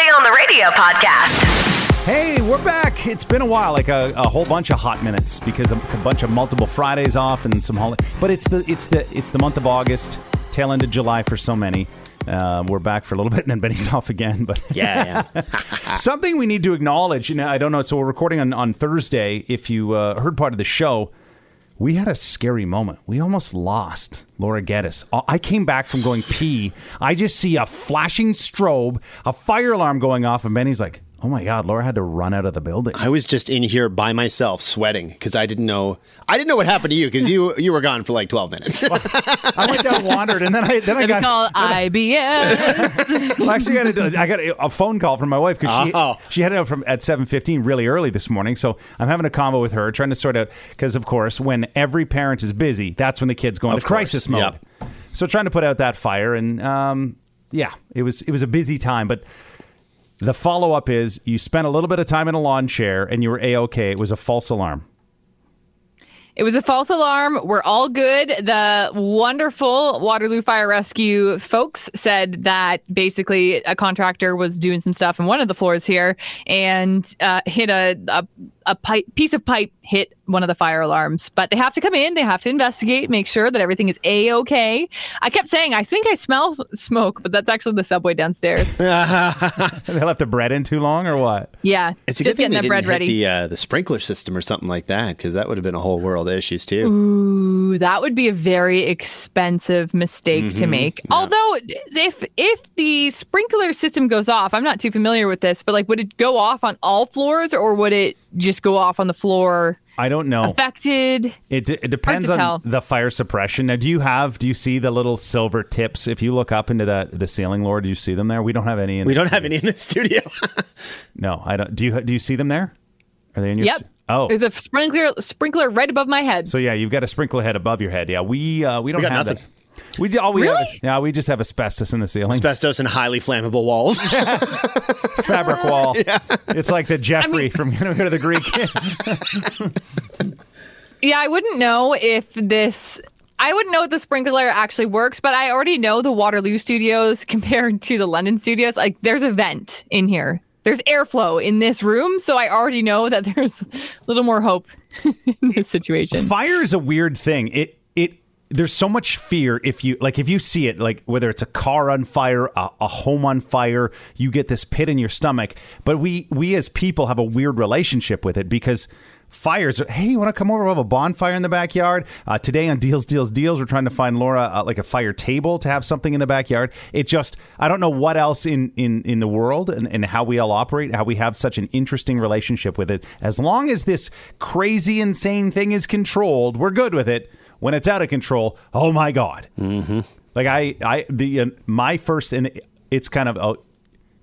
Say on the Radio podcast. Hey, we're back. It's been a while, like a, a whole bunch of hot minutes because of a bunch of multiple Fridays off and some holiday. But it's the it's the it's the month of August, tail end of July for so many. Uh, we're back for a little bit, and then Benny's off again. But Yeah, yeah. something we need to acknowledge. You know, I don't know. So we're recording on on Thursday. If you uh, heard part of the show, we had a scary moment. We almost lost Laura Geddes. Uh, I came back from going pee. I just see a flashing strobe, a fire alarm going off, and Benny's like, "Oh my god!" Laura had to run out of the building. I was just in here by myself, sweating because I didn't know. I didn't know what happened to you because you you were gone for like twelve minutes. I went down, and wandered, and then I then I got. called IBS. Well, actually, I got, a, I got a, a phone call from my wife because she Oh. she headed out from at seven fifteen really early this morning. So I'm having a convo with her, trying to sort out because of course when every parent is busy, that's when the kids go into crisis mode. yep. So trying to put out that fire, and um, yeah, it was it was a busy time, but. The follow up is you spent a little bit of time in a lawn chair and you were a okay. It was a false alarm. It was a false alarm. We're all good. The wonderful Waterloo Fire Rescue folks said that basically a contractor was doing some stuff in one of the floors here and uh, hit a, a a pipe piece of pipe hit one of the fire alarms. But they have to come in. They have to investigate, make sure that everything is a okay. I kept saying I think I smell smoke, but that's actually the subway downstairs. they left the bread in too long or what? Yeah, it's a just good thing getting they that bread ready. the uh, the sprinkler system or something like that because that would have been a whole world of issues too. Ooh, that would be a very expensive mistake to Mhm, make. yeah. Although if if the sprinkler system goes off, I'm not too familiar with this, but like would it go off on all floors or would it just go off on the floor I don't know. affected? It, d- it depends on tell. the fire suppression. Now, do you have? Do you see the little silver tips? If you look up into the the ceiling, Laura, do you see them there? We don't have any. In We don't have any in the studio. No, I don't. Do you? Do you see them there? Are they in your? Yep. Oh, There's a sprinkler sprinkler right above my head. so yeah, you've got a sprinkler head above your head. Yeah, we uh, we don't got have nothing. that. We do- all we have. Is, yeah, we just have asbestos in the ceiling, Asbestos and highly flammable walls. fabric wall. It's like the Jeffrey mean- from Go to the Greek. Yeah, I wouldn't know if this. I wouldn't know if the sprinkler actually works, but I already know the Waterloo studios compared to the London studios. Like, there's a vent in here. There's airflow in this room, so I already know that there's a little more hope in this situation. Fire is a weird thing. It it there's so much fear if you like if you see it like whether it's a car on fire, a, a home on fire, you get this pit in your stomach. But we we as people have a weird relationship with it because fires. are- Hey, you want to come over? We'll have a bonfire in the backyard. Uh, today on Deals, Deals, Deals, we're trying to find Laura uh, like a fire table to have something in the backyard. It just I don't know what else in in in the world and, and how we all operate, how we have such an interesting relationship with it. As long as this crazy, insane thing is controlled, we're good with it. When it's out of control, oh my god! Mm-hmm. Like I, I the uh, my first and it's kind of uh,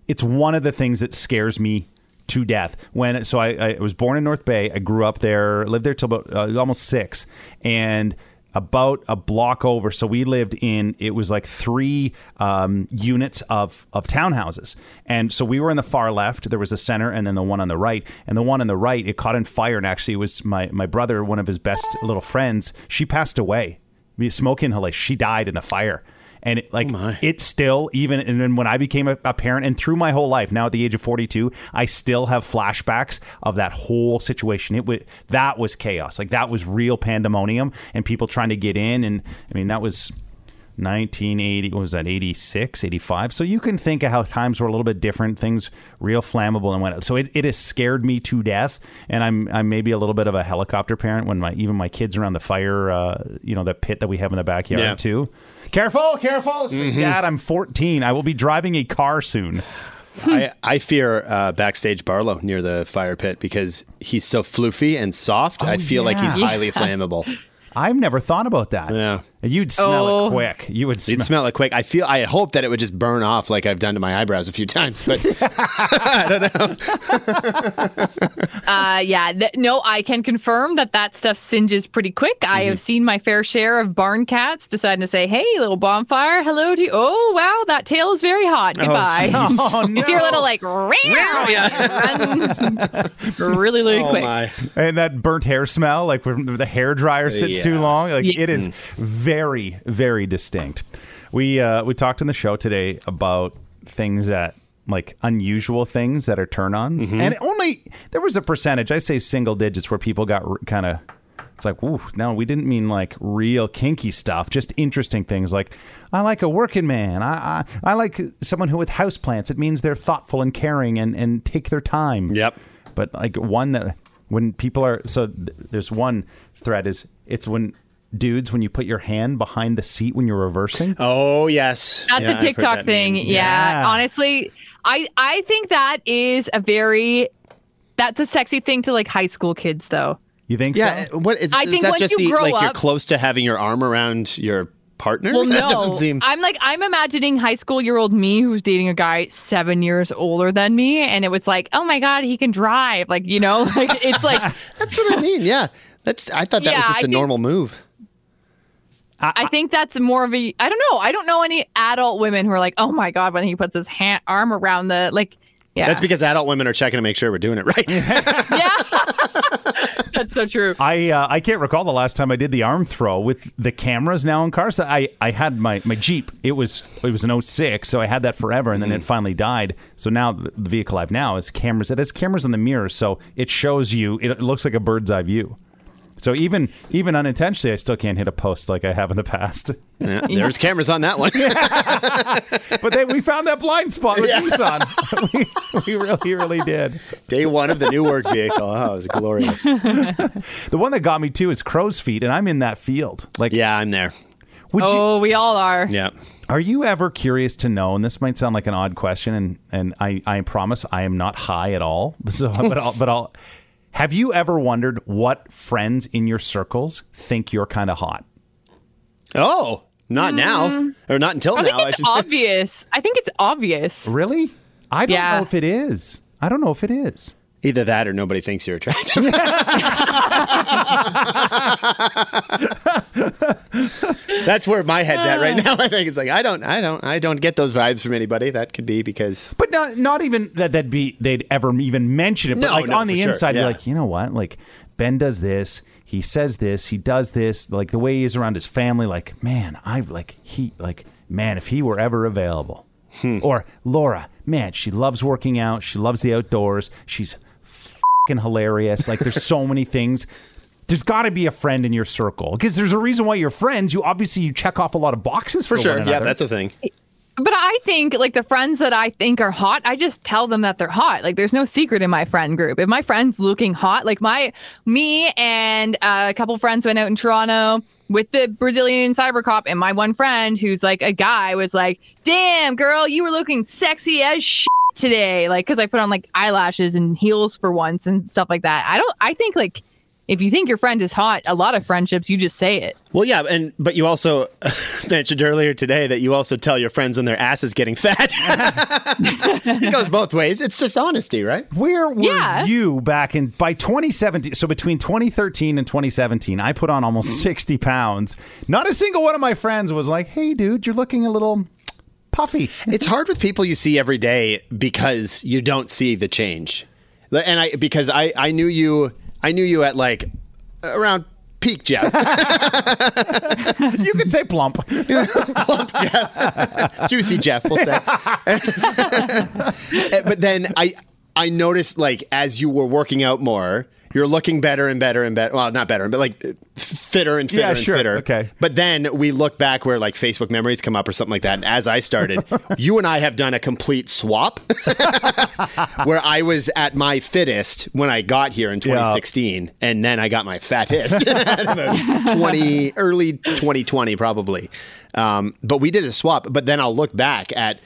it's one of the things that scares me to death. When so I, I was born in North Bay. I grew up there, lived there till about uh, almost six, and about a block over. So we lived in it was like three um, units of of townhouses, and so we were in the far left. There was the center, and then the one on the right. And the one on the right, it caught on fire, and actually it was my my brother, one of his best little friends. She passed away. Smoke inhalation. She died in the fire and it, like oh, it's still even and then when i became a, a parent and through my whole life now at the age of 42 i still have flashbacks of that whole situation. It was that was chaos. Like that was real pandemonium and people trying to get in. And i mean that was 1980 what was that 86 85 so you can think of how times were a little bit different things real flammable and went so it, it has scared me to death and i'm i'm maybe a little bit of a helicopter parent when my even my kids around the fire uh, you know the pit that we have in the backyard Yeah. too careful careful like, dad i'm 14 i will be driving a car soon I, I fear uh, backstage Barlow near the fire pit because he's so floofy and soft. I feel like he's Oh, yeah. highly flammable. i've never thought about that Yeah. You'd smell Oh. it quick you would You'd smell smell it quick. I feel. I hope that it would just burn off like I've done to my eyebrows a few times. But I don't Uh, yeah, th- no, I can confirm that that stuff singes pretty quick. I Mm-hmm. have seen my fair share of barn cats deciding to say, "Hey, little bonfire, hello to you." Oh, wow, that tail is very hot. Goodbye. oh, no. You see your little like run really, really oh quick. my! and that burnt hair smell like when the hair dryer sits too long like Yeah. it is very very very distinct we uh we talked in the show today about things that like unusual things that are turn ons. Mm-hmm. And only there was a percentage, I say single digits, where people got kind of. It's like, ooh, no, we didn't mean like real kinky stuff, just interesting things like I like a working man. I I, I like someone who with houseplants. It means they're thoughtful and caring and, and take their time. Yep. But like one that when people are so th- there's one thread is it's when dudes when you put your hand behind the seat when you're reversing. Oh yes. That's Yeah, the heard TikTok thing. Yeah. Yeah. Honestly, I I think that is a very that's a sexy thing to like high school kids though. You think Yeah. so? Uh, what is, I is think that when just you the grow like you're close to having your arm around your partner? Well, that no. doesn't seem. I'm like I'm imagining high school year old me who's dating a guy seven years older than me, and it was like, oh my god, he can drive. Like you know, like it's like That's what I mean. Yeah. That's. I thought that Yeah, was just I a think- normal move. I think that's more of a I don't know. I don't know any adult women who are like, oh my god, when he puts his hand arm around the like. Yeah, That's because adult women are checking to make sure we're doing it right. yeah, that's so true. I uh, I can't recall the last time I did the arm throw with the cameras now in cars. I, I had my, my Jeep. It was it was an 06, so I had that forever, and then it finally died. So now the the vehicle I have now is cameras. It has cameras in the mirror, so it shows you. It looks like a bird's eye view. So even even unintentionally, I still can't hit a post like I have in the past. Yeah, there's cameras on that one. but then we found that blind spot with Nissan. we, we really really did. Day one of the new work vehicle. Oh, it was glorious. The one that got me too is crow's feet, and I'm in that field. Like, Yeah, I'm there. would you? Oh, we all are. Yeah. Are you ever curious to know? And this might sound like an odd question, and and I, I promise I am not high at all. So, but I'll, but I'll. Have you ever wondered what friends in your circles think you're kind of hot? Oh, not now, or not until Mm. I now. think I it's should say. obvious. I think it's obvious. Really? I don't Yeah. know if it is. I don't know if it is. Either that, or nobody thinks you're attractive. That's where my head's at right now. I think it's like I don't, I don't, I don't get those vibes from anybody. That could be because But not not even that that'd be they'd ever even mention it. But No, like no, on the for sure. inside, Yeah. you're like, you know what? Like Ben does this, he says this, he does this. Like the way he is around his family, like man, I've like he like man, if he were ever available. Hmm. Or Laura, man, she loves working out, she loves the outdoors, she's fucking hilarious. Like there's so many things. There's got to be a friend in your circle because there's a reason why you're friends. You obviously you check off a lot of boxes for, for sure. One Yeah, that's a thing. But I think like the friends that I think are hot, I just tell them that they're hot. Like there's no secret in my friend group. If my friend's looking hot, like my me and uh, a couple friends went out in Toronto with the Brazilian cyber cop and my one friend who's like a guy was like, "Damn, girl, you were looking sexy as shit today." Like cuz I put on like eyelashes and heels for once and stuff like that. I don't I think like if you think your friend is hot, a lot of friendships you just say it. Well, yeah, and but you also mentioned earlier today that you also tell your friends when their ass is getting fat. it goes both ways. It's just honesty, right? Where were Yeah. you back in by 2017? So between 2013 and 2017, I put on almost 60 pounds. Not a single one of my friends was like, "Hey, dude, you're looking a little puffy." It's hard with people you see every day because you don't see the change. And I because I I knew you I knew you at like around peak Jeff. You could say plump. Plump Jeff. Juicy Jeff, we'll say. Eh, but then I I noticed like as you were working out more, you're looking better and better and better. Well, not better, but like fitter and fitter Yeah, and sure. fitter. Okay. But then we look back where like Facebook memories come up or something like that. And as I started, you and I have done a complete swap where I was at my fittest when I got here in 2016, and then I got my fattest 20 early 2020 probably. Um, but we did a swap. But then I'll look back at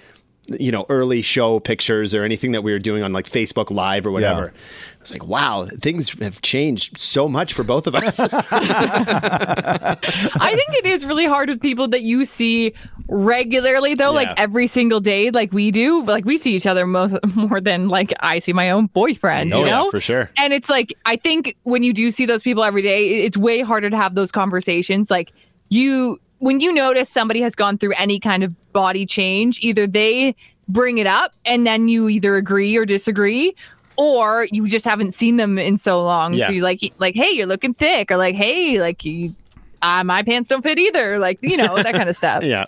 you know early show pictures or anything that we were doing on like Facebook Live or whatever. Yeah. I was like, wow, things have changed so much for both of us. I think it is really hard with people that you see regularly though, like every single day, like we do. Like we see each other most more than like I see my own boyfriend, Oh, you yeah, know? for sure. And it's like I think when you do see those people every day, it's way harder to have those conversations. Like you when you notice somebody has gone through any kind of body change, either they bring it up and then you either agree or disagree. Or you just haven't seen them in so long, Yeah. so you like, like, hey, you're looking thick, or like, hey, like, you, uh, my pants don't fit either. Like, you know, that kind of stuff. yeah.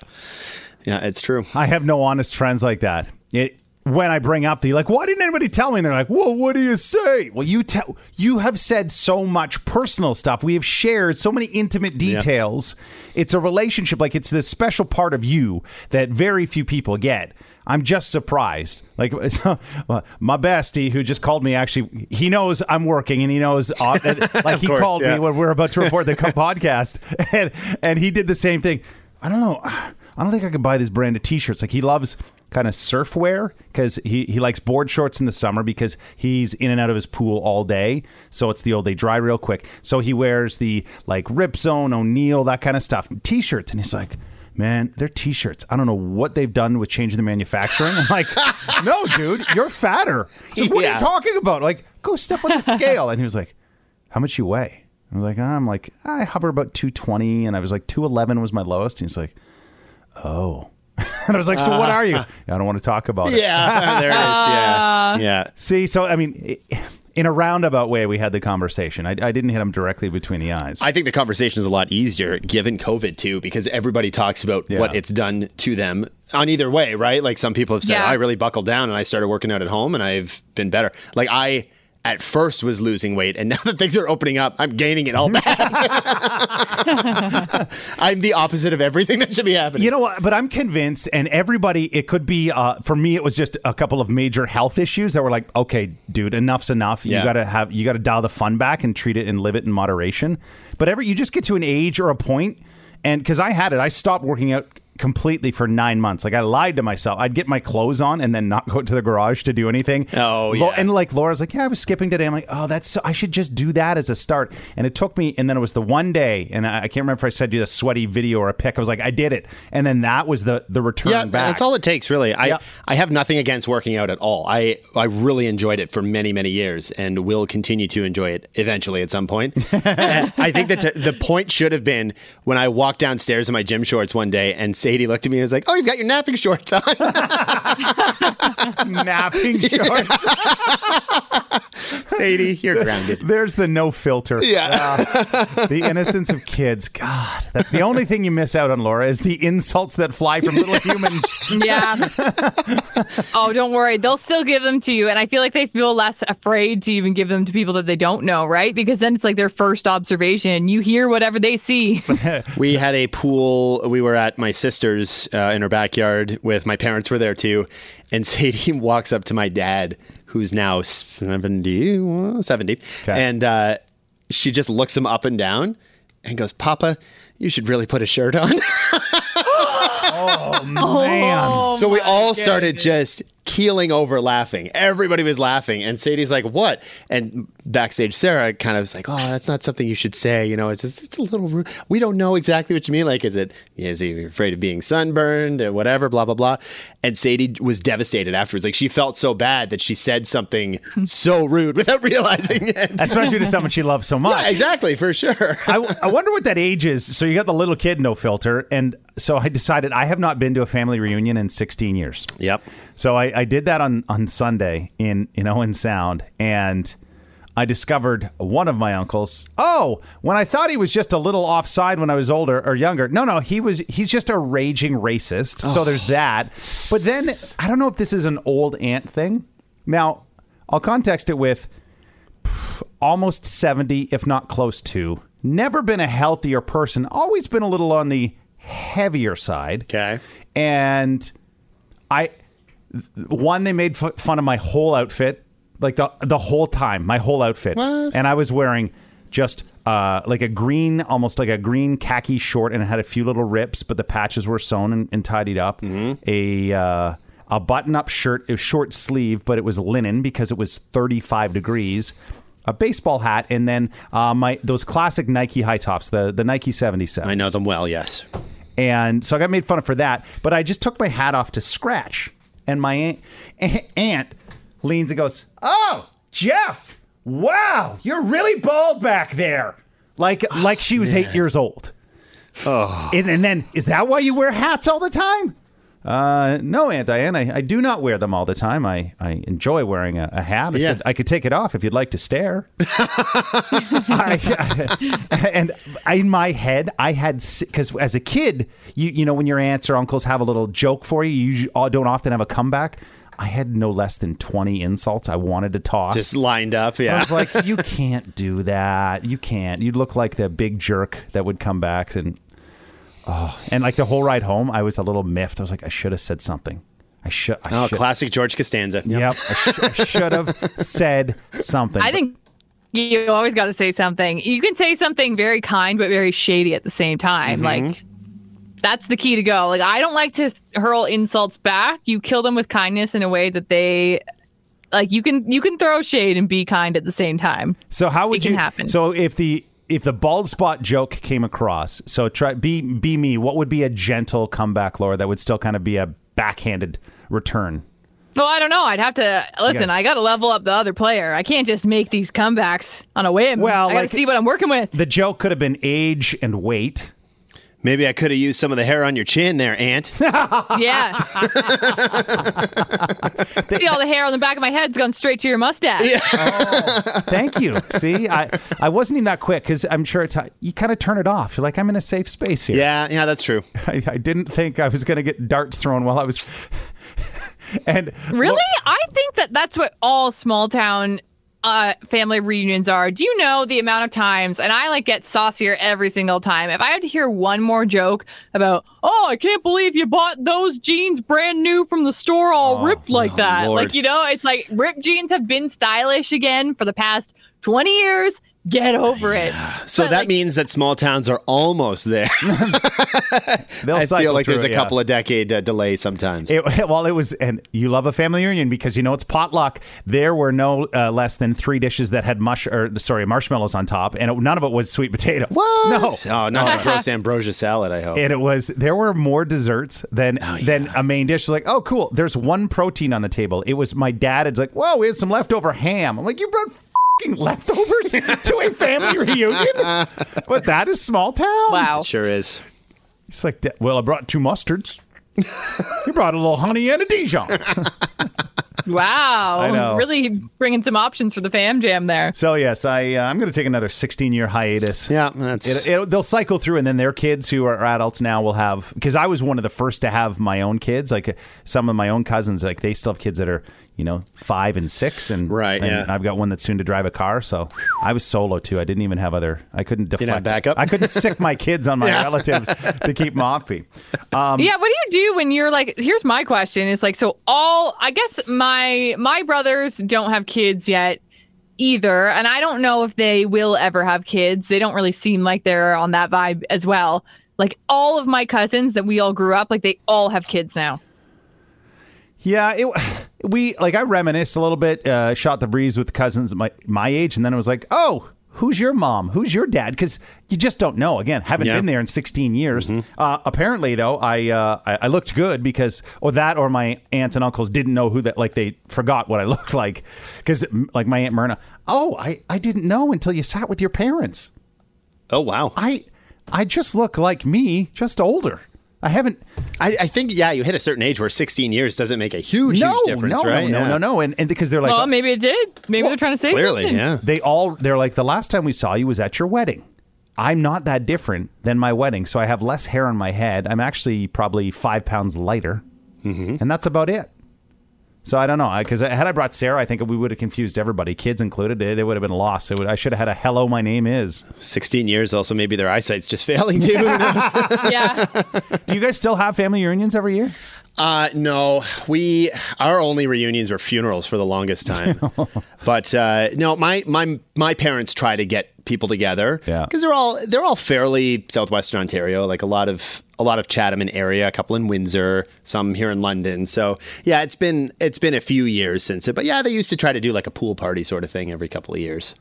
Yeah, it's true. I have no honest friends like that. It when I bring up the like, why didn't anybody tell me? And they're like, well, what do you say? Well, you tell you have said so much personal stuff. We have shared so many intimate details. It's a relationship, like it's this special part of you that very few people get. I'm just surprised. Like my bestie, who just called me, actually, he knows I'm working, and he knows. Uh, like he course, called yeah. me when we're about to record the podcast, and and he did the same thing. I don't know. I don't think I could buy this brand of t-shirts. Like he loves kind of surf wear because he, he likes board shorts in the summer because he's in and out of his pool all day. So it's the old they dry real quick. So he wears the like Rip Zone, O'Neill, that kind of stuff, t-shirts, and he's like, man, they're t-shirts. I don't know what they've done with changing the manufacturing. I'm like, no, dude, you're fatter. So what are you talking about? Like, go step on the scale. And he was like, how much you weigh? I was like, I'm like, I hover about 220. And I was like, 211 was my lowest. And he's like, oh. and I was like, so what are you? I don't want to talk about it. Yeah, there it is. Yeah, yeah. See, so, I mean, in a roundabout way, we had the conversation. I, I didn't hit him directly between the eyes. I think the conversation is a lot easier given COVID too, because everybody talks about Yeah. what it's done to them on either way, right? Like some people have said, Yeah. I really buckled down and I started working out at home and I've been better. Like I at first was losing weight and now that things are opening up, I'm gaining it all back. I'm the opposite of everything that should be happening. You know what? But I'm convinced, and everybody, it could be, uh, for me, it was just a couple of major health issues that were like, okay, dude, enough's enough. You gotta have, you gotta dial the fun back and treat it and live it in moderation. But every, you just get to an age or a point, and because I had it, I stopped working out completely for nine months. Like I lied to myself. I'd get my clothes on and then not go to the garage to do anything. Oh, yeah. And like Laura's like, yeah, I was skipping today. I'm like, oh, that's so, I should just do that as a start. And it took me, and then it was the one day, and I, I can't remember if I said you a sweaty video or a pic. I was like, I did it, and then that was the the return yeah, back. that's all it takes, really. I Yeah. I have nothing against working out at all. I I really enjoyed it for many many years, and will continue to enjoy it eventually at some point. I think that t- the point should have been when I walked downstairs in my gym shorts one day, and Sadie looked at me and was like, "Oh, you've got your napping shorts on." napping shorts. Sadie, you're grounded. There's the no filter. Yeah. Ah, the innocence of kids. God, that's the only thing you miss out on, Laura, is the insults that fly from little humans. Yeah. oh, don't worry. They'll still give them to you. And I feel like they feel less afraid to even give them to people that they don't know, right? Because then it's like their first observation. You hear whatever they see. We had a pool. We were at my sister's uh, in her backyard with my parents were there too. And Sadie walks up to my dad, who's now 70, uh, 70 and uh, she just looks him up and down and goes, Papa, you should really put a shirt on. Oh, man. so we all started just keeling over laughing. Everybody was laughing. And Sadie's like, what? And backstage, Sarah kind of was like, oh, that's not something you should say. You know, it's just, it's a little rude. We don't know exactly what you mean. Like, is it, is he afraid of being sunburned or whatever, blah, blah, blah. And Sadie was devastated afterwards. Like, she felt so bad that she said something so rude without realizing it. Especially to someone she loves so much. Yeah, exactly, for sure. I, I wonder what that age is. So you got the little kid, no filter. And so I decided I have not been to a family reunion in 16 years. yep. So I, I did that on, on Sunday in, in Owen Sound, and I discovered one of my uncles. Oh, when I thought he was just a little offside when I was older or younger. No, no, he was he's just a raging racist. So there's that. But then I don't know if this is an old aunt thing. Now, I'll context it with pff, almost 70, if not close to. Never been a healthier person, always been a little on the heavier side. Okay. And I one they made f- fun of my whole outfit like the the whole time my whole outfit What? and i was wearing just uh, like a green almost like a green khaki short and it had a few little rips but the patches were sewn and, and tidied up a uh, a button up shirt it was short sleeve but it was linen because it was 35 degrees a baseball hat and then uh, my those classic nike high tops the the nike 77 I know them well, yes. and so I got made fun of for that. But I just took my hat off to scratch, and my aunt, aunt leans and goes, "Oh, Jeff, wow, you're really bald back there," like like she was eight years old. Oh, and, and then is that why you wear hats all the time? Uh, no, Aunt Diane, I, I do not wear them all the time. I, I enjoy wearing a, a hat. I Yeah. said I could take it off if you'd like to stare. I, and in my head, I had because as a kid, you you know when your aunts or uncles have a little joke for you, you don't often have a comeback. I had no less than 20 insults I wanted to toss. Just lined up. yeah. I was like, you can't do that. You can't. You'd look like the big jerk that would come back and oh, and like the whole ride home, I was a little miffed. I was like, I should have said something. I should. I Oh, should. classic George Costanza. Yep. Yep, I, sh- I should have said something. I think you always got to say something. You can say something very kind but very shady at the same time. Mm-hmm. Like that's the key to go. Like I don't like to hurl insults back. You kill them with kindness in a way that they like you can you can throw shade and be kind at the same time. So how would It can you? happen. So if the if the bald spot joke came across, so try be be me. What would be a gentle comeback, Laura? That would still kind of be a backhanded return. Well, I don't know. I'd have to listen. Yeah. I got to level up the other player. I can't just make these comebacks on a whim. Well, I got to like- see what I'm working with. The joke could have been age and weight. Maybe I could have used some of the hair on your chin there, Aunt. Yeah. see all the hair on the back of my head's gone straight to your mustache. Yeah. Oh, thank you. See, I I wasn't even that quick because I'm sure it's you kind of turn it off. You're like I'm in a safe space here. yeah, yeah, that's true. I, I didn't think I was going to get darts thrown while I was. and Really? I think that that's what all small town uh, family reunions are. Do you know the amount of times, and I like get saucier every single time. If I had to hear one more joke about, oh, I can't believe you bought those jeans brand new from the store all ripped like that. Lord. Like, you know, it's like ripped jeans have been stylish again for the past 20 years. Get over it. So But, that like- means that small towns are almost there. they'll I cycle feel like there's it, a yeah. couple of decade uh, delay sometimes. It, well, it was, and you love a family reunion because you know it's potluck. There were no uh, less than three dishes that had mush, or sorry, marshmallows on top, and it, none of it was sweet potato. what? No. Oh, not a gross ambrosia salad. I hope. And it was there were more desserts than Oh, than a main dish. Like, oh, cool. There's one protein on the table. It was my dad. It's like, whoa, we had some leftover ham. I'm like, you brought fucking leftovers to a family reunion? but that is small town. Wow. sure is. It's like, well, I brought two mustards. you brought a little honey and a Dijon. Wow. I know. Really bringing some options for the fam jam there. So yes, I uh, I'm going to take another 16 year hiatus. Yeah, that's. It, it, they'll cycle through, and then their kids who are adults now will have. Because I was one of the first to have my own kids. Like uh, some of my own cousins, like they still have kids that are you know five and six, and Right, And yeah. I've got one that's soon to drive a car. So I was solo too. I didn't even have other. I couldn't deflect. have backup? I couldn't sick my kids on my relatives to keep them off me. Um, yeah, what do you do when you're like here's my question. It's like so all I guess my my brothers don't have kids yet either, and I don't know if they will ever have kids. They don't really seem like they're on that vibe as well. Like all of my cousins that we all grew up, like they all have kids now. Yeah, it, we like I reminisced a little bit, uh, shot the breeze with cousins my my age, and then it was like, oh, who's your mom? Who's your dad? Because you just don't know. Again, haven't Yeah. been there in 16 years. Uh, apparently, though, I, uh, I I looked good because or that or my aunts and uncles didn't know who that like they forgot what I looked like because like my aunt Myrna. Oh, I I didn't know until you sat with your parents. oh wow. I I just look like me, just older. I haven't. I, I think yeah, you hit a certain age where 16 years doesn't make a huge, No, huge difference, no, right? no, no, Yeah. no, no, and and because they're like, well, maybe it did. Maybe they're trying to say Clearly, something. yeah. they all they're like the last time we saw you was at your wedding. I'm not that different than my wedding, so I have less hair on my head. I'm actually probably five pounds lighter, Mm-hmm. and that's about it. So I don't know because had I brought Sarah, I think we would have confused everybody, kids included. They, they would have been lost. It would, I should have had a "Hello, my name is." 16 years. Also, maybe their eyesight's just failing too. Yeah. Do you guys still have family reunions every year? Uh, no, we our only reunions were funerals for the longest time. but uh, no, my my my parents try to get people together. Yeah. because they're all they're all fairly southwestern Ontario. Like a lot of a lot of Chatham and area, a couple in Windsor, some here in London. So yeah, it's been it's been a few years since it. But yeah, they used to try to do like a pool party sort of thing every couple of years.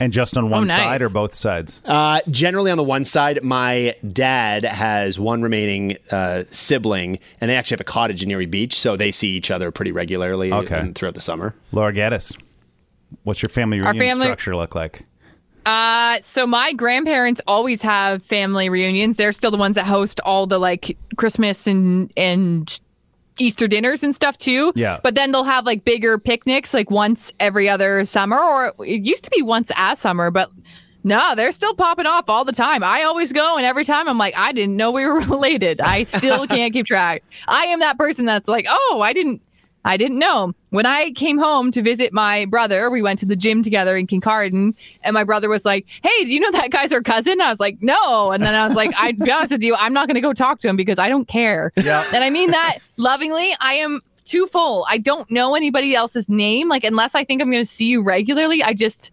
And just on one nice. side or both sides? Uh, generally, on the one side, my dad has one remaining uh, sibling, and they actually have a cottage in Erie Beach, so they see each other pretty regularly Okay. and throughout the summer. Laura Geddes, what's your family Our reunion family- structure look like? Uh, so my grandparents always have family reunions. They're still the ones that host all the like Christmas and and Easter dinners and stuff too. Yeah. But then they'll have like bigger picnics like once every other summer, or it used to be once a summer, but no, they're still popping off all the time. I always go, and every time I'm like, I didn't know we were related. I still can't keep track. I am that person that's like, oh, I didn't. I didn't know. When I came home to visit my brother, we went to the gym together in Kincardine, and my brother was like, Hey, do you know that guy's our cousin? I was like, No. And then I was like, I'd be honest with you, I'm not going to go talk to him because I don't care. Yeah. And I mean that lovingly. I am too full. I don't know anybody else's name. Like, unless I think I'm going to see you regularly, I just,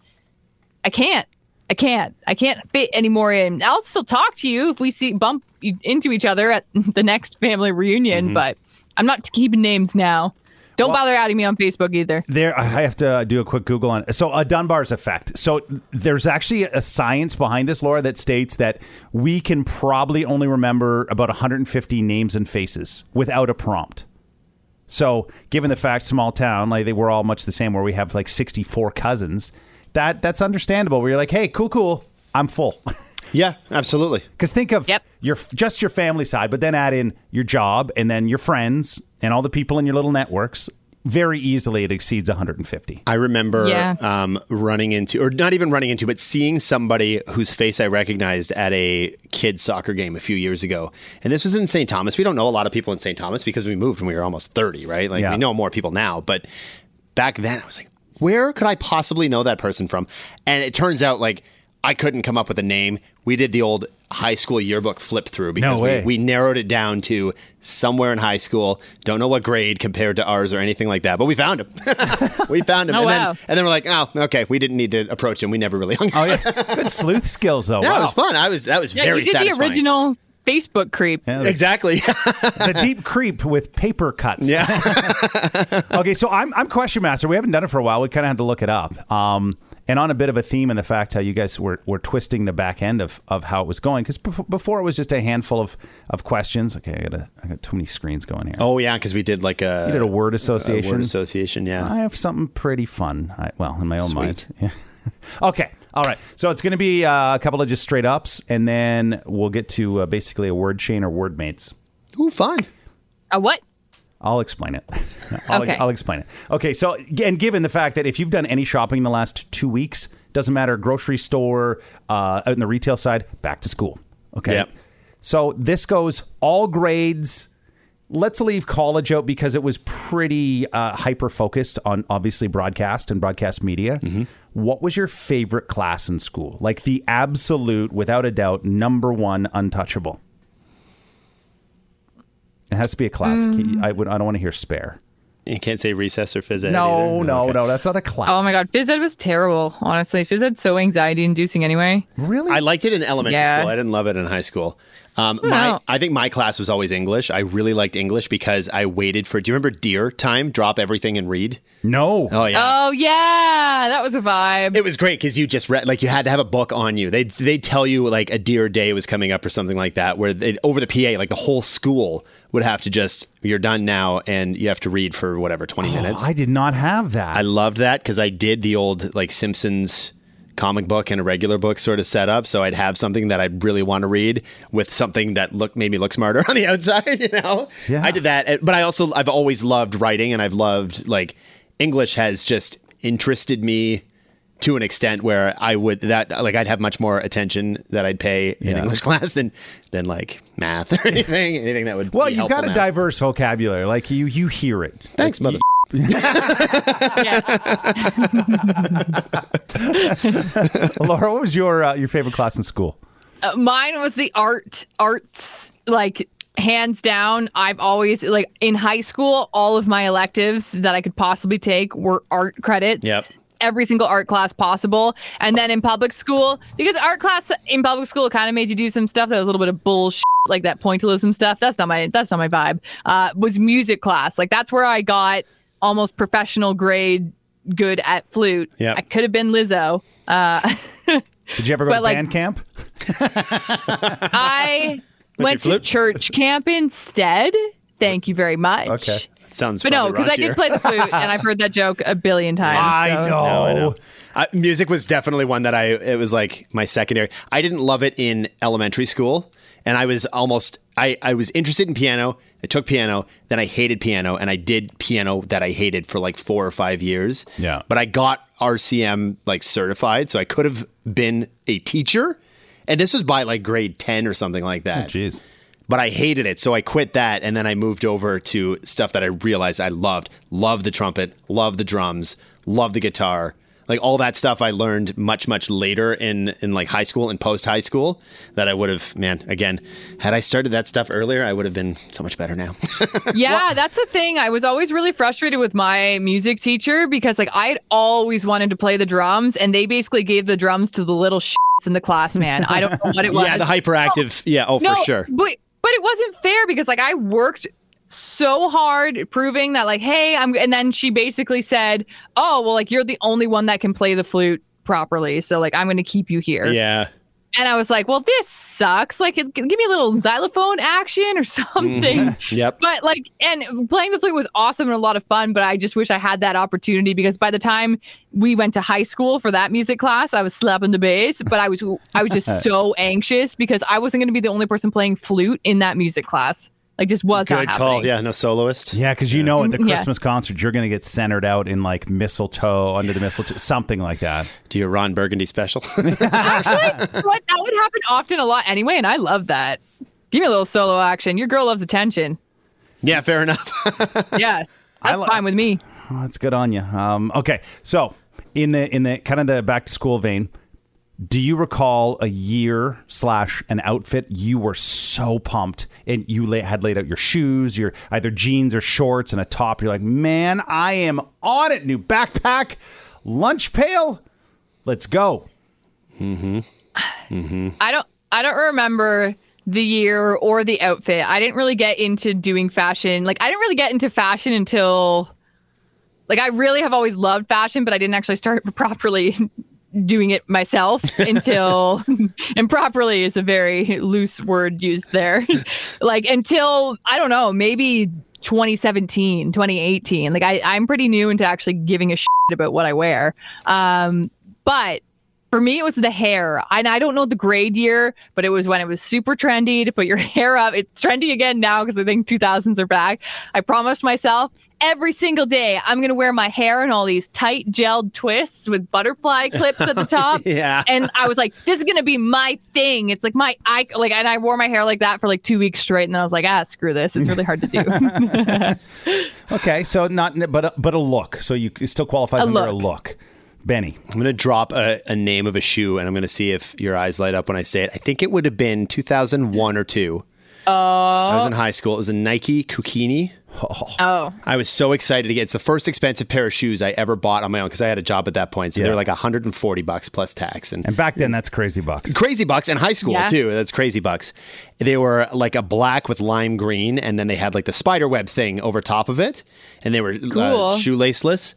I can't. I can't. I can't fit anymore in. I'll still talk to you if we see bump into each other at the next family reunion, mm-hmm. but I'm not keeping names now. Don't bother adding me on Facebook either. There, I have to uh, do a quick Google on. So, a Dunbar's effect. So, there's actually a science behind this, Laura, that states that we can probably only remember about 150 names and faces without a prompt. So, given the fact, small town, like they were all much the same, where we have like 64 cousins, that that's understandable. Where you're like, hey, cool, cool, I'm full. Yeah, absolutely. Because think of Yep. your just your family side, but then add in your job and then your friends and all the people in your little networks. Very easily, it exceeds 150. I remember Yeah. um, running into, or not even running into, but seeing somebody whose face I recognized at a kids soccer game a few years ago. And this was in St. Thomas. We don't know a lot of people in St. Thomas because we moved when we were almost 30, right? Like Yeah. we know more people now. But back then, I was like, where could I possibly know that person from? And it turns out, like, I couldn't come up with a name. We did the old high school yearbook flip through because we, way. we narrowed it down to somewhere in high school. Don't know what grade compared to ours or anything like that, but we found him. we found him. Oh, and, wow. then, and then we're like, oh, okay, we didn't need to approach him. We never really hung out. Oh out. yeah, good sleuth skills though. Yeah, wow. was fun. I was that was Yeah, very you did satisfying. the original Facebook creep. Yeah, Exactly. the deep creep with paper cuts. yeah. Okay, so I'm I'm question master. We haven't done it for a while. We kind of had to look it up. Um, and on a bit of a theme in the fact how you guys were, were twisting the back end of, of how it was going because before it was just a handful of, of questions. Okay, I got a, I got too many screens going here. Oh yeah, because we did like a you did a word a association. word association. Yeah. I have something pretty fun. I, well, in my own Sweet. mind. Yeah. okay. All right. So it's going to be uh, a couple of just straight ups, and then we'll get to uh, basically a word chain or word mates. Ooh, fun. A what? I'll explain it. I'll, Okay. I'll explain it. Okay. So, and given the fact that if you've done any shopping in the last two weeks, doesn't matter, grocery store, uh, out in the retail side, back to school. Okay. Yep. So this goes all grades. Let's leave college out because it was pretty uh, hyper focused on obviously broadcast and broadcast media. What was your favorite class in school? Like the absolute, without a doubt, number one untouchable. It has to be a class. I would. I don't want to hear spare. You can't say recess or phys ed. No, either? no, Okay. no. That's not a class. Oh my god, phys ed was terrible. Honestly, phys ed's so anxiety inducing anyway. really? I liked it in elementary Yeah. school. I didn't love it in high school. Um, my. I think my class was always English. I really liked English because I waited for. Do you remember DEAR time? Drop everything and read. no. Oh yeah. Oh yeah, that was a vibe. It was great because you just read like you had to have a book on you. They'd they'd tell you like a DEAR day was coming up or something like that. Where they over the PA, like the whole school would have to just you're done now and you have to read for whatever twenty oh, minutes. Oh, I did not have that. I loved that because I did the old like Simpsons comic book and a regular book sort of setup. So I'd have something that I'd really want to read with something that looked made me look smarter on the outside. You know, Yeah. I did that. But I also I've always loved writing and I've loved like English has just interested me to an extent where I would that like I'd have much more attention that I'd pay in Yeah. English class than than like math or anything anything that would well, be you've got a now. diverse vocabulary. Like you, you hear it. Thanks, mother. yeah. Laura, what was your uh, your favorite class in school? Uh, mine was the art arts like hands down i've always like in high school all of my electives that i could possibly take were art credits Yep. Every single art class possible and then in public school because art class in public school kind of made you do some stuff that was a little bit of bullshit like that pointillism stuff that's not my that's not my vibe uh was music class like that's where i got almost professional grade good at flute Yeah, i could have been lizzo uh Did you ever go to like- band camp? I went to church camp instead. Thank you very much. Okay. Sounds But no, because I did play the flute, and I've heard that joke a billion times. I so- know. I know. Uh, music was definitely one that I. It was like my secondary. I didn't love it in elementary school, and I was almost. I I was interested in piano. I took piano, then I hated piano, and I did piano that I hated for like four or five years. Yeah. But I got RCM like certified, so I could have been a teacher, and this was by like grade ten or something like that. Jeez. But I hated it. So I quit that and then I moved over to stuff that I realized I loved. Love the trumpet, love the drums, love the guitar. Like all that stuff I learned much much later in in like high school and post high school that I would have man again had I started that stuff earlier I would have been so much better now. Yeah, that's the thing. I was always really frustrated with my music teacher because like I'd always wanted to play the drums and they basically gave the drums to the little shits in the class, man. I don't know what it was. yeah, the hyperactive. Yeah, oh no, for sure. But but it wasn't fair because like I worked so hard proving that like hey I'm and then she basically said oh well like you're the only one that can play the flute properly so like I'm to keep you here Yeah. And I was like well this sucks. Like it, give me a little xylophone action or something. Mm-hmm. Yep. but like and playing the flute was awesome and a lot of fun but I just wish I had that opportunity because by the time we went to high school for that music class I was slapping the bass but I was I was just so anxious because I wasn't going to be the only person playing flute in that music class like just was Good not call. happening. Yeah, no soloist. Yeah, because you know at the Yeah. Christmas concert you're going to get centered out in like mistletoe under the mistletoe, something like that. Do your Ron Burgundy special? Actually, what that would happen often a lot anyway, and I love that. Give me a little solo action. Your girl loves attention. yeah, fair enough. Yeah, that's li- fine with me. Oh, that's good on you. Um, okay, so in the in the kind of the back to school vein, do you recall a year slash an outfit you were so pumped and you la- had laid out your shoes, your either jeans or shorts and a top? You're like, man, I am on it. New backpack, lunch pail, let's go. Mhm. Mhm. I don't I don't remember the year or the outfit. I didn't really get into doing fashion. Like I didn't really get into fashion until like I really have always loved fashion, but I didn't actually start properly doing it myself until and properly is a very loose word used there. like until I don't know, maybe 2017, 2018. Like I I'm pretty new into actually giving a shit about what I wear. Um but for me, it was the hair. And I don't know the grade year, but it was when it was super trendy to put your hair up. It's trendy again now because I think 2000s are back. I promised myself every single day I'm going to wear my hair in all these tight gelled twists with butterfly clips at the top. Yeah. And I was like, this is going to be my thing. It's like my, I like, and I wore my hair like that for like two weeks straight. And then I was like, ah, screw this. It's really hard to do. Okay, so not but a, but a look. So you still qualifies A under a look. look. Benny. I'm going to drop a, a name of a shoe and I'm going to see if your eyes light up when I say it. I think it would have been 2001 or 2. Oh. I was in high school. It was a Nike Kukini. Oh, I was so excited to get it's the first expensive pair of shoes I ever bought on my own because I had a job at that point. So Yeah. they're like 140 bucks plus tax and And back then, that's crazy bucks. crazy bucks in high school Yeah. too. That's crazy bucks. They were like a black with lime green, and then they had like the spider web thing over top of it, and they were uh, Cool. shoelaceless.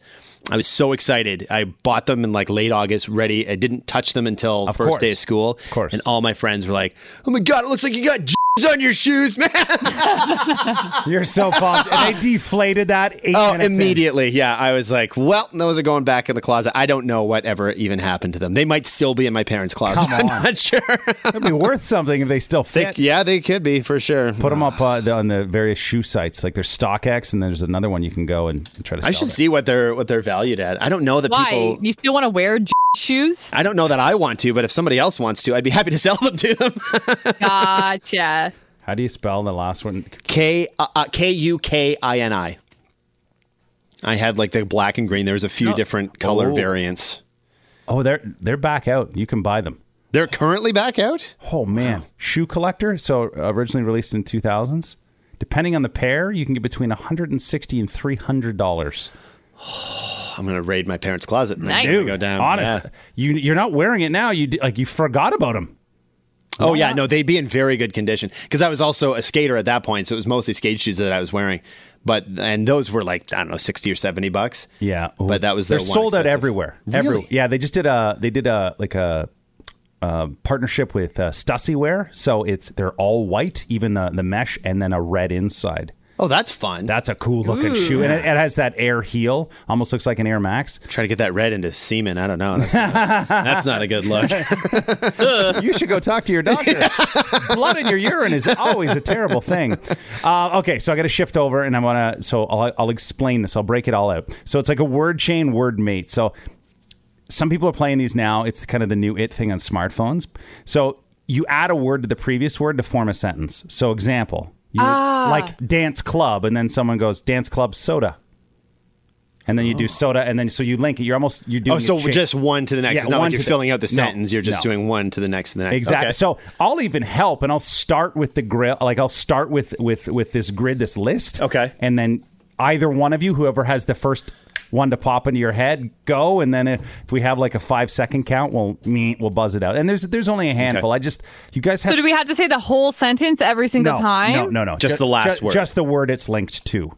I was so excited. I bought them in like late August, ready. I didn't touch them until Of first course. day of school. Of course. And all my friends were like, "Oh my god, it looks like you got jizz on your shoes, man!" You're so pumped. and they deflated that eight Oh, minutes in. immediately. Yeah, I was like, "Well, those are going back in the closet." I don't know whatever even happened to them. They might still be in my parents' closet. Come I'm not sure. It'd be worth something if they still They- fit. yeah, they could be for sure. Put them up uh, on the various shoe sites. Like there's StockX, and there's another one you can go and, and try to. I should there. see what they're what they're valued at. I don't know that why? people. You still want to wear j- shoes? I don't know that I want to, but if somebody else wants to, I'd be happy to sell them to them. Gotcha. How do you spell the last one? K uh, uh, K U K I N I. I had like the black and green. There was a few Oh. different color Oh. variants. Oh, they're they're back out. You can buy them. They're currently back out. Oh man, shoe collector. So originally released in 2000s. Depending on the pair, you can get between 160 and 300 dollars. I'm gonna raid my parents' closet. and Nice. I'm gonna Dude, go down. honest, Yeah. you you're not wearing it now. You like you forgot about them. Oh yeah, no, they'd be in very good condition because I was also a skater at that point, so it was mostly skate shoes that I was wearing. But and those were like I don't know, sixty or seventy bucks. Yeah, Ooh. but that was they're their one sold out expensive- everywhere. Really? Every- yeah, they just did a they did a like a, uh partnership with uh, Stussy Wear, so it's they're all white, even the the mesh, and then a red inside. Oh, that's fun. That's a cool looking shoe, and it, it has that Air heel, almost looks like an Air Max. Try to get that red into semen. I don't know. That's not, that's not a good look. you should go talk to your doctor. Blood in your urine is always a terrible thing. Uh, okay, so I got to shift over, and I want to. So I'll, I'll explain this. I'll break it all out. So it's like a word chain, word mate. So some people are playing these now. It's kind of the new it thing on smartphones. So you add a word to the previous word to form a sentence. So, example, you Ah. like dance club, and then someone goes dance club soda, and then you do soda, and then so you link it. You're almost you're doing Oh, so a just one to the next. Yeah, it's not one like you're to the- filling out the No, sentence. You're just no. doing one to the next to the next. Exactly. Okay. So I'll even help, and I'll start with the grill. Like I'll start with with with this grid, this list. Okay. And then either one of you, whoever has the first one to pop into your head, go. And then if, if we have like a five second count, we'll we'll buzz it out. And there's there's only a handful. I just you guys have So do we have to say the whole sentence every single no, time? No, no, no. Just Ju- the last ju- word. Just the word it's linked to.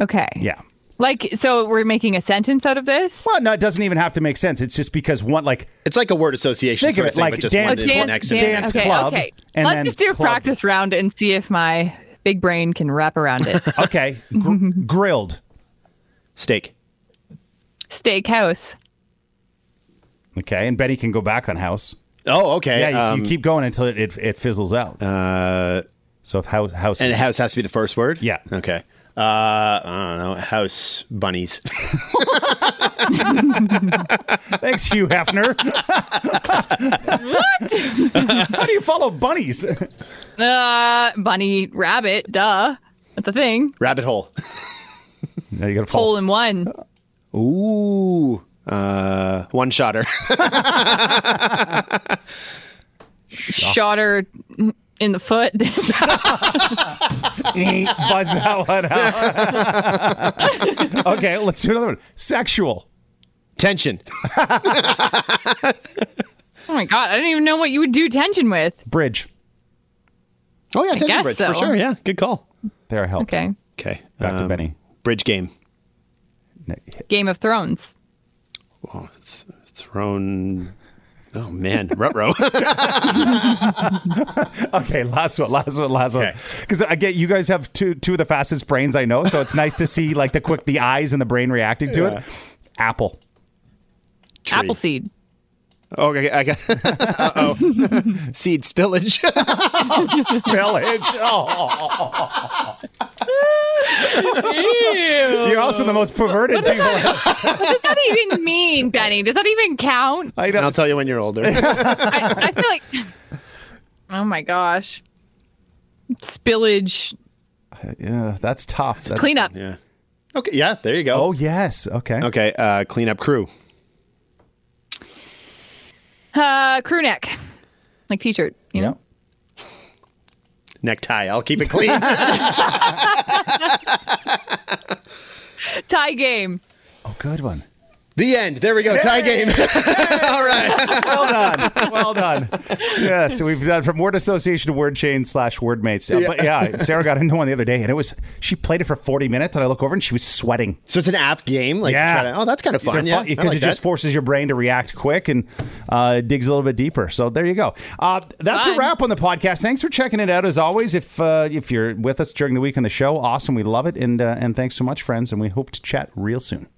Okay. Yeah. Like, so we're making a sentence out of this? Well, no, it doesn't even have to make sense. It's just because one like it's like a word association Think of it of thing, like but just dance- one Let's to the next. to dance okay, club, okay. and Let's just do a club. practice round and see if my big brain can wrap around it. okay, gr- grilled. Steak. Steakhouse. Okay, and Benny can go back on house. Oh, okay. Yeah, you, um, you keep going until it, it, it fizzles out. uh, so if house house and house has to be the first word. Yeah. Okay. Uh, I don't know. House bunnies. Thanks, Hugh Hefner. what? How do you follow bunnies? Uh, bunny, rabbit, duh. That's a thing. Rabbit hole. No, you got to follow. Hole in one. Ooh. Uh, one shotter. Shot her in the foot. Buzz that one out. okay, let's do another one. Sexual. Tension. oh my god, I didn't even know what you would do tension with. Bridge. Oh yeah, tension guess bridge so. for sure. Yeah, good call. There I help. Okay. Okay. Back to um, Benny. Bridge game. Game of Thrones. Oh, it's thrown. Oh man, Rutro. Okay, last one, last one, last one. Okay. Because I get you guys have two two of the fastest brains I know, so it's nice to see like the quick the eyes and the brain reacting to Yeah. it. Apple. Tree. Appleseed. Okay, I got. Uh oh. Seed spillage. Village. Oh. Ew. You're also the most perverted people. What does that even mean, Benny? Does that even count? I don't- I'll tell you when you're older. I, I feel like. Oh my gosh. Spillage. Yeah, that's tough. That's- Cleanup. yeah. Okay. Yeah. There you go. Oh yes. Okay. Okay. Uh, cleanup crew. Uh, crew neck. Like t shirt. You Yeah. know? Necktie. I'll keep it clean. Tie game. Oh, good one. The end. There we go. Tie game. All right. Well done. Well done. Yes, we've done from word association to word chain slash word mates. Uh, But yeah, Sarah got into one the other day, and it was she played it for forty minutes, and I look over and she was sweating. So it's an app game. Like, Yeah. to- oh, that's kind of fun. Yeah. because like it just forces your brain to react quick and uh, digs a little bit deeper. So there you go. Uh, that's a wrap on the podcast. Thanks for checking it out as always. If uh, if you're with us during the week on the show, awesome. We love it, and uh, and thanks so much, friends. And we hope to chat real soon.